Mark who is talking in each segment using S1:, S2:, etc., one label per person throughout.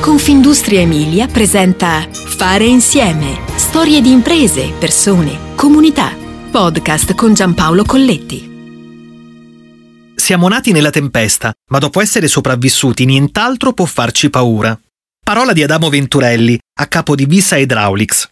S1: Confindustria Emilia presenta Fare insieme. Storie di imprese, persone, comunità. Podcast con Giampaolo Colletti.
S2: Siamo nati nella tempesta, ma dopo essere sopravvissuti nient'altro può farci paura. Parola di Adamo Venturelli, a capo di Visa Hydraulics.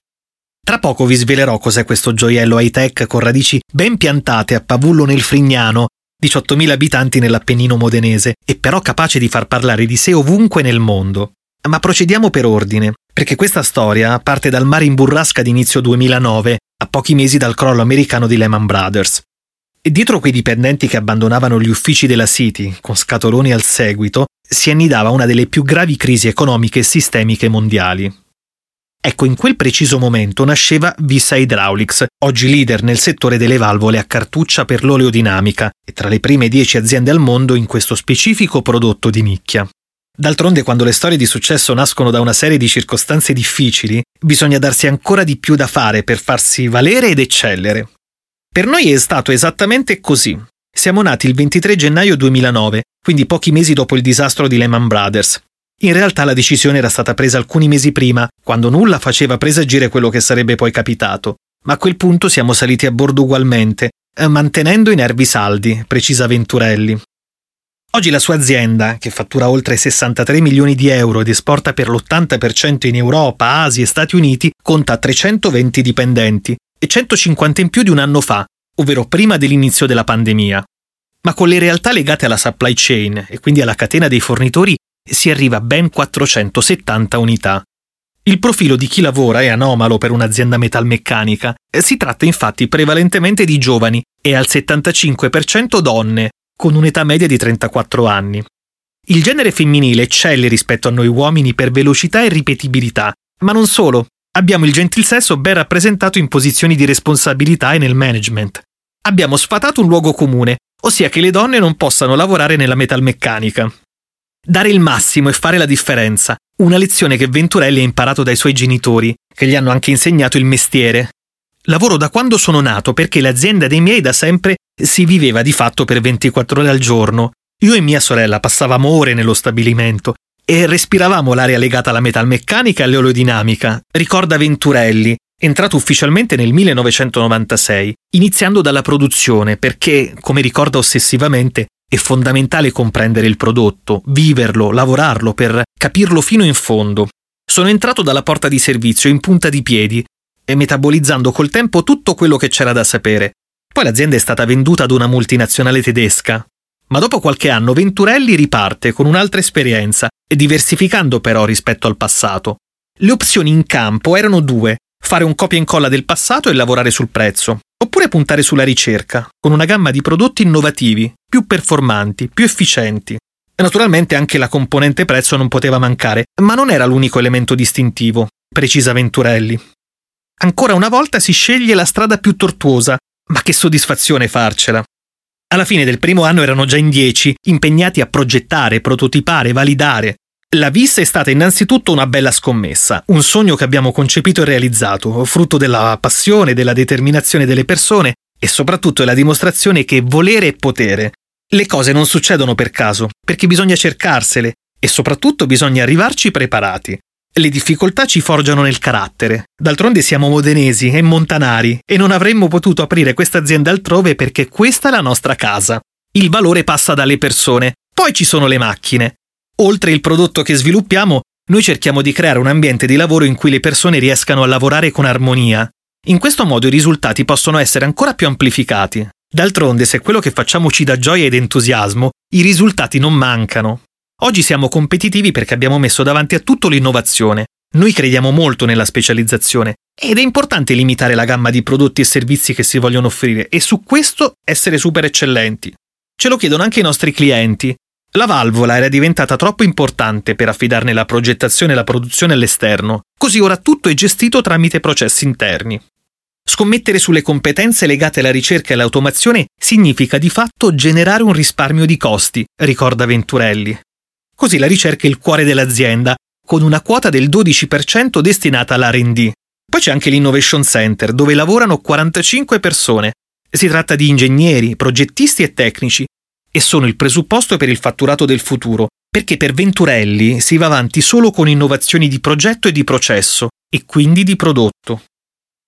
S2: Tra poco vi svelerò cos'è questo gioiello high-tech con radici ben piantate a Pavullo nel Frignano, 18.000 abitanti nell'Appennino modenese, e però capace di far parlare di sé ovunque nel mondo. Ma procediamo per ordine, perché questa storia parte dal mare in burrasca di inizio 2009, a pochi mesi dal crollo americano di Lehman Brothers. E dietro quei dipendenti che abbandonavano gli uffici della City, con scatoloni al seguito, si annidava una delle più gravi crisi economiche e sistemiche mondiali. Ecco, in quel preciso momento nasceva Visa Hydraulics, oggi leader nel settore delle valvole a cartuccia per l'oleodinamica e tra le prime dieci aziende al mondo in questo specifico prodotto di nicchia. D'altronde, quando le storie di successo nascono da una serie di circostanze difficili, bisogna darsi ancora di più da fare per farsi valere ed eccellere. Per noi è stato esattamente così. Siamo nati il 23 gennaio 2009, quindi pochi mesi dopo il disastro di Lehman Brothers. In realtà la decisione era stata presa alcuni mesi prima, quando nulla faceva presagire quello che sarebbe poi capitato. Ma a quel punto siamo saliti a bordo ugualmente, eh, mantenendo i nervi saldi, precisa Venturelli. Oggi la sua azienda, che fattura oltre 63 milioni di euro ed esporta per l'80% in Europa, Asia e Stati Uniti, conta 320 dipendenti e 150 in più di un anno fa, ovvero prima dell'inizio della pandemia. Ma con le realtà legate alla supply chain e quindi alla catena dei fornitori si arriva a ben 470 unità. Il profilo di chi lavora è anomalo per un'azienda metalmeccanica. Si tratta infatti prevalentemente di giovani e al 75% donne, con un'età media di 34 anni. Il genere femminile eccelle rispetto a noi uomini per velocità e ripetibilità, ma non solo. Abbiamo il gentil sesso ben rappresentato in posizioni di responsabilità e nel management. Abbiamo sfatato un luogo comune, ossia che le donne non possano lavorare nella metalmeccanica. Dare il massimo e fare la differenza, una lezione che Venturelli ha imparato dai suoi genitori, che gli hanno anche insegnato il mestiere. Lavoro da quando sono nato perché l'azienda dei miei da sempre si viveva di fatto per 24 ore al giorno. Io e mia sorella passavamo ore nello stabilimento e respiravamo l'aria legata alla metalmeccanica e all'eolodinamica, ricorda Venturelli, entrato ufficialmente nel 1996, iniziando dalla produzione perché, come ricorda ossessivamente, è fondamentale comprendere il prodotto, viverlo, lavorarlo per capirlo fino in fondo. Sono entrato dalla porta di servizio in punta di piedi e metabolizzando col tempo tutto quello che c'era da sapere, poi l'azienda è stata venduta ad una multinazionale tedesca. Ma dopo qualche anno Venturelli riparte con un'altra esperienza, diversificando però rispetto al passato. Le opzioni in campo erano due, fare un copia e incolla del passato e lavorare sul prezzo, oppure puntare sulla ricerca, con una gamma di prodotti innovativi, più performanti, più efficienti. E naturalmente anche la componente prezzo non poteva mancare, ma non era l'unico elemento distintivo, precisa Venturelli. Ancora una volta si sceglie la strada più tortuosa, ma che soddisfazione farcela! Alla fine del primo anno erano già in dieci, impegnati a progettare, prototipare, validare. La VIS è stata innanzitutto una bella scommessa, un sogno che abbiamo concepito e realizzato, frutto della passione, della determinazione delle persone e soprattutto della dimostrazione che volere è potere. Le cose non succedono per caso, perché bisogna cercarsele e soprattutto bisogna arrivarci preparati. Le difficoltà ci forgiano nel carattere. D'altronde siamo modenesi e montanari e non avremmo potuto aprire questa azienda altrove perché questa è la nostra casa. Il valore passa dalle persone, poi ci sono le macchine. Oltre il prodotto che sviluppiamo, noi cerchiamo di creare un ambiente di lavoro in cui le persone riescano a lavorare con armonia. In questo modo i risultati possono essere ancora più amplificati. D'altronde, se quello che facciamo ci dà gioia ed entusiasmo, i risultati non mancano. Oggi siamo competitivi perché abbiamo messo davanti a tutto l'innovazione. Noi crediamo molto nella specializzazione ed è importante limitare la gamma di prodotti e servizi che si vogliono offrire e su questo essere super eccellenti. Ce lo chiedono anche i nostri clienti. La valvola era diventata troppo importante per affidarne la progettazione e la produzione all'esterno, così ora tutto è gestito tramite processi interni. Scommettere sulle competenze legate alla ricerca e all'automazione significa di fatto generare un risparmio di costi, ricorda Venturelli. Così la ricerca è il cuore dell'azienda, con una quota del 12% destinata all'RD. Poi c'è anche l'Innovation Center, dove lavorano 45 persone. Si tratta di ingegneri, progettisti e tecnici, e sono il presupposto per il fatturato del futuro, perché per Venturelli si va avanti solo con innovazioni di progetto e di processo, e quindi di prodotto.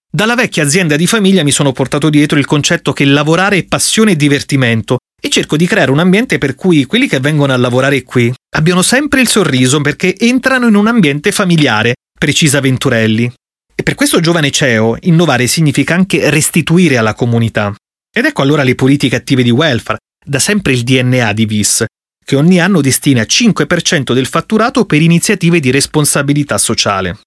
S2: Dalla vecchia azienda di famiglia mi sono portato dietro il concetto che lavorare è passione e divertimento e cerco di creare un ambiente per cui quelli che vengono a lavorare qui abbiano sempre il sorriso perché entrano in un ambiente familiare, precisa Venturelli. E per questo giovane CEO innovare significa anche restituire alla comunità. Ed ecco allora le politiche attive di welfare, da sempre il DNA di VIS, che ogni anno destina 5% del fatturato per iniziative di responsabilità sociale.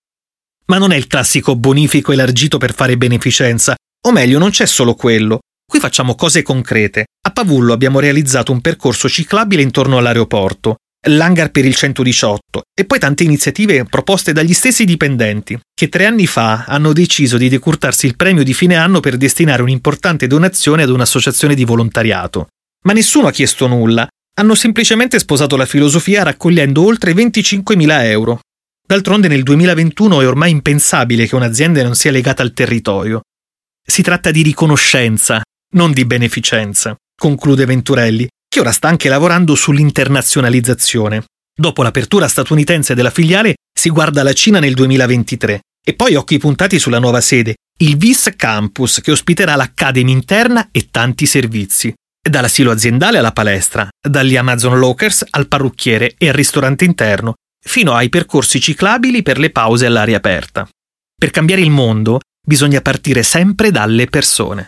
S2: Ma non è il classico bonifico elargito per fare beneficenza, o meglio, non c'è solo quello. Qui facciamo cose concrete. A Pavullo abbiamo realizzato un percorso ciclabile intorno all'aeroporto, l'hangar per il 118 e poi tante iniziative proposte dagli stessi dipendenti, che tre anni fa hanno deciso di decurtarsi il premio di fine anno per destinare un'importante donazione ad un'associazione di volontariato. Ma nessuno ha chiesto nulla, hanno semplicemente sposato la filosofia raccogliendo oltre 25.000 euro. D'altronde nel 2021 è ormai impensabile che un'azienda non sia legata al territorio. Si tratta di riconoscenza, non di beneficenza, conclude Venturelli, che ora sta anche lavorando sull'internazionalizzazione. Dopo l'apertura statunitense della filiale si guarda la Cina nel 2023 e poi occhi puntati sulla nuova sede, il VIS Campus, che ospiterà l'Academy interna e tanti servizi. Dall'asilo aziendale alla palestra, dagli Amazon Lockers al parrucchiere e al ristorante interno, fino ai percorsi ciclabili per le pause all'aria aperta. Per cambiare il mondo bisogna partire sempre dalle persone.